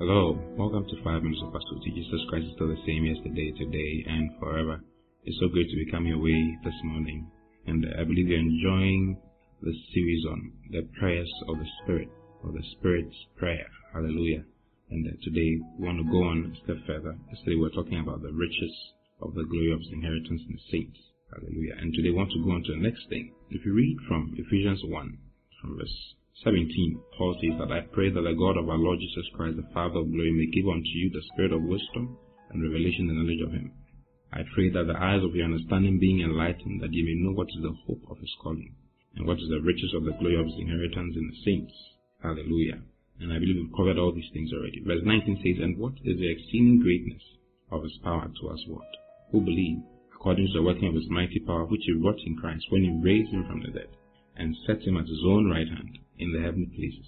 Hello, welcome to 5 Minutes of Pastor Jesus Christ is still the same yesterday, today, and forever. It's so great to become your way this morning. And I believe you're enjoying the series on the prayers of the Spirit, or the Spirit's prayer. Hallelujah. And uh, today we want to go on a step further. Yesterday we were talking about the riches of the glory of his inheritance in the saints. Hallelujah. And today we want to go on to the next thing. If you read from Ephesians 1, from verse 17, Paul says that I pray that the God of our Lord Jesus Christ, the Father of glory, may give unto you the spirit of wisdom and revelation and knowledge of him. I pray that the eyes of your understanding being enlightened, that ye may know what is the hope of his calling, and what is the riches of the glory of his inheritance in the saints. Hallelujah. And I believe we've covered all these things already. Verse 19 says, And what is the exceeding greatness of his power to us what? Who believe, according to the working of his mighty power, which he wrought in Christ when he raised him from the dead, and set him at his own right hand in the heavenly places,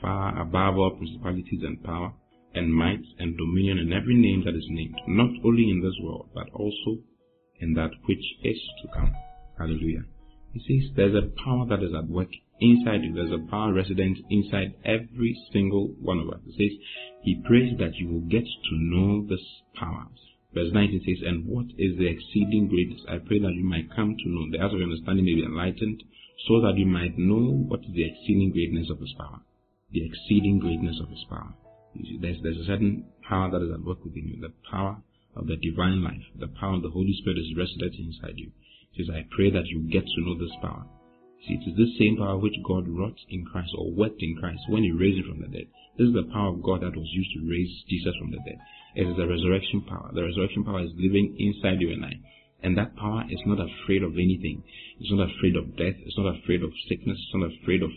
far above all principalities and power, and might, and dominion, and every name that is named, not only in this world, but also in that which is to come. Hallelujah. He says there's a power that is at work inside you. There's a power resident inside every single one of us. He says he prays that you will get to know this power. Verse 19 says, And what is the exceeding greatness? I pray that you might come to know. The eyes of your understanding may be enlightened, so that you might know what is the exceeding greatness of his power. The exceeding greatness of his power. See, there's, there's a certain power that is at work within you. The power of the divine life. The power of the Holy Spirit is resident inside you. He says, I pray that you get to know this power. See, it is this same power which God wrought in Christ or worked in Christ when He raised Him from the dead. This is the power of God that was used to raise Jesus from the dead. It is the resurrection power. The resurrection power is living inside you and I. And that power is not afraid of anything. It's not afraid of death. It's not afraid of sickness. It's not afraid of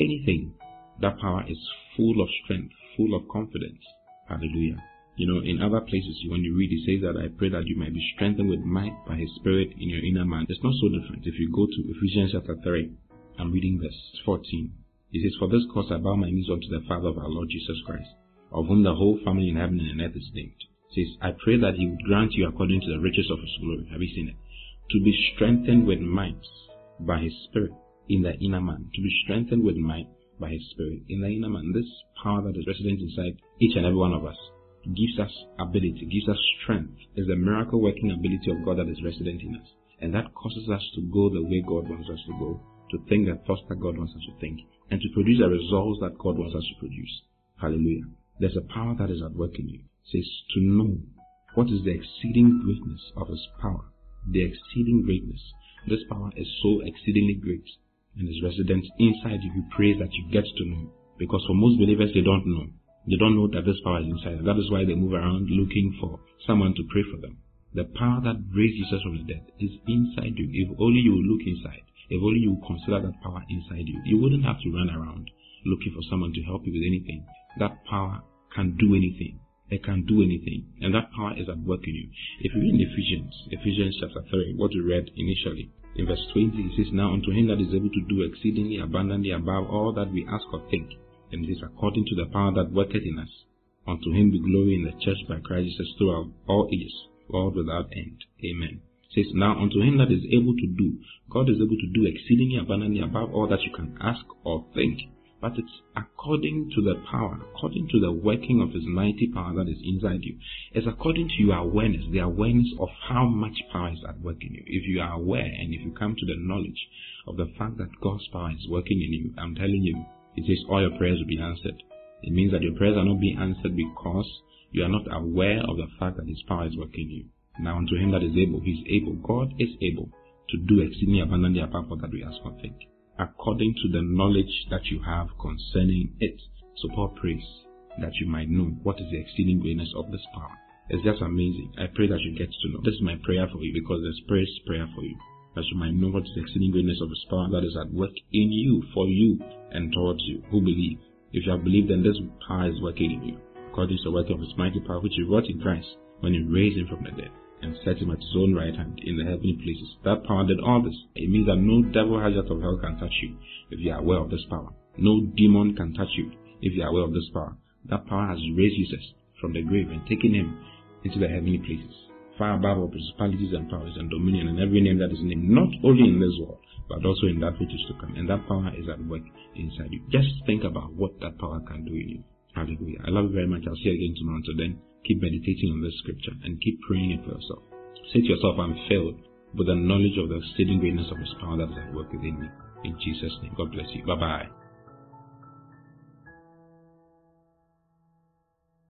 anything. That power is full of strength, full of confidence. Hallelujah. You know, in other places, when you read, it says that I pray that you might be strengthened with might by His Spirit in your inner man. It's not so different. If you go to Ephesians chapter 3, I'm reading verse 14. It says, For this cause I bow my knees unto the Father of our Lord Jesus Christ, of whom the whole family in heaven and earth is named says, I pray that He would grant you according to the riches of His glory. Have you seen it? To be strengthened with might by His Spirit in the inner man. To be strengthened with might by His Spirit in the inner man. This power that is resident inside each and every one of us gives us ability, gives us strength. It's the miracle working ability of God that is resident in us. And that causes us to go the way God wants us to go, to think the thoughts that God wants us to think, and to produce the results that God wants us to produce. Hallelujah. There's a power that is at work in you says to know what is the exceeding greatness of his power. The exceeding greatness. This power is so exceedingly great and is resident inside you. He prays that you get to know. Because for most believers, they don't know. They don't know that this power is inside. That is why they move around looking for someone to pray for them. The power that raised Jesus from the dead is inside you. If only you look inside, if only you consider that power inside you, you wouldn't have to run around looking for someone to help you with anything. That power can do anything. It can do anything, and that power is at work in you. If you read in Ephesians, Ephesians chapter 3, what we read initially, in verse 20, it says, Now unto him that is able to do exceedingly abundantly above all that we ask or think, and it is according to the power that worketh in us. Unto him be glory in the church by Christ Jesus throughout all ages, world without end. Amen. It says, Now unto him that is able to do, God is able to do exceedingly abundantly above all that you can ask or think but it's according to the power, according to the working of His mighty power that is inside you. It's according to your awareness, the awareness of how much power is at work in you. If you are aware and if you come to the knowledge of the fact that God's power is working in you, I'm telling you, it says all your prayers will be answered. It means that your prayers are not being answered because you are not aware of the fact that His power is working in you. Now unto Him that is able, He is able. God is able to do exceedingly abundantly above all that we ask or think according to the knowledge that you have concerning it. So Paul prays that you might know what is the exceeding greatness of this power. It's just amazing. I pray that you get to know. This is my prayer for you because there's prayer prayer for you. That you might know what is the exceeding greatness of His power that is at work in you, for you, and towards you who believe. If you have believed, then this power is working in you, according to the working of His mighty power, which He wrought in Christ when He raised Him from the dead and set him at his own right hand in the heavenly places. That power did all this. It means that no devil hazard of hell can touch you if you are aware of this power. No demon can touch you if you are aware of this power. That power has raised Jesus from the grave and taken him into the heavenly places, far above all principalities and powers and dominion and every name that is named, not only in this world, but also in that which is to come. And that power is at work inside you. Just think about what that power can do in you. Hallelujah. I love you very much. I'll see you again tomorrow. Until then, keep meditating on this scripture and keep praying it for yourself. Say to yourself, I'm filled with the knowledge of the exceeding greatness of His power that is at work within me. In Jesus' name. God bless you. Bye bye.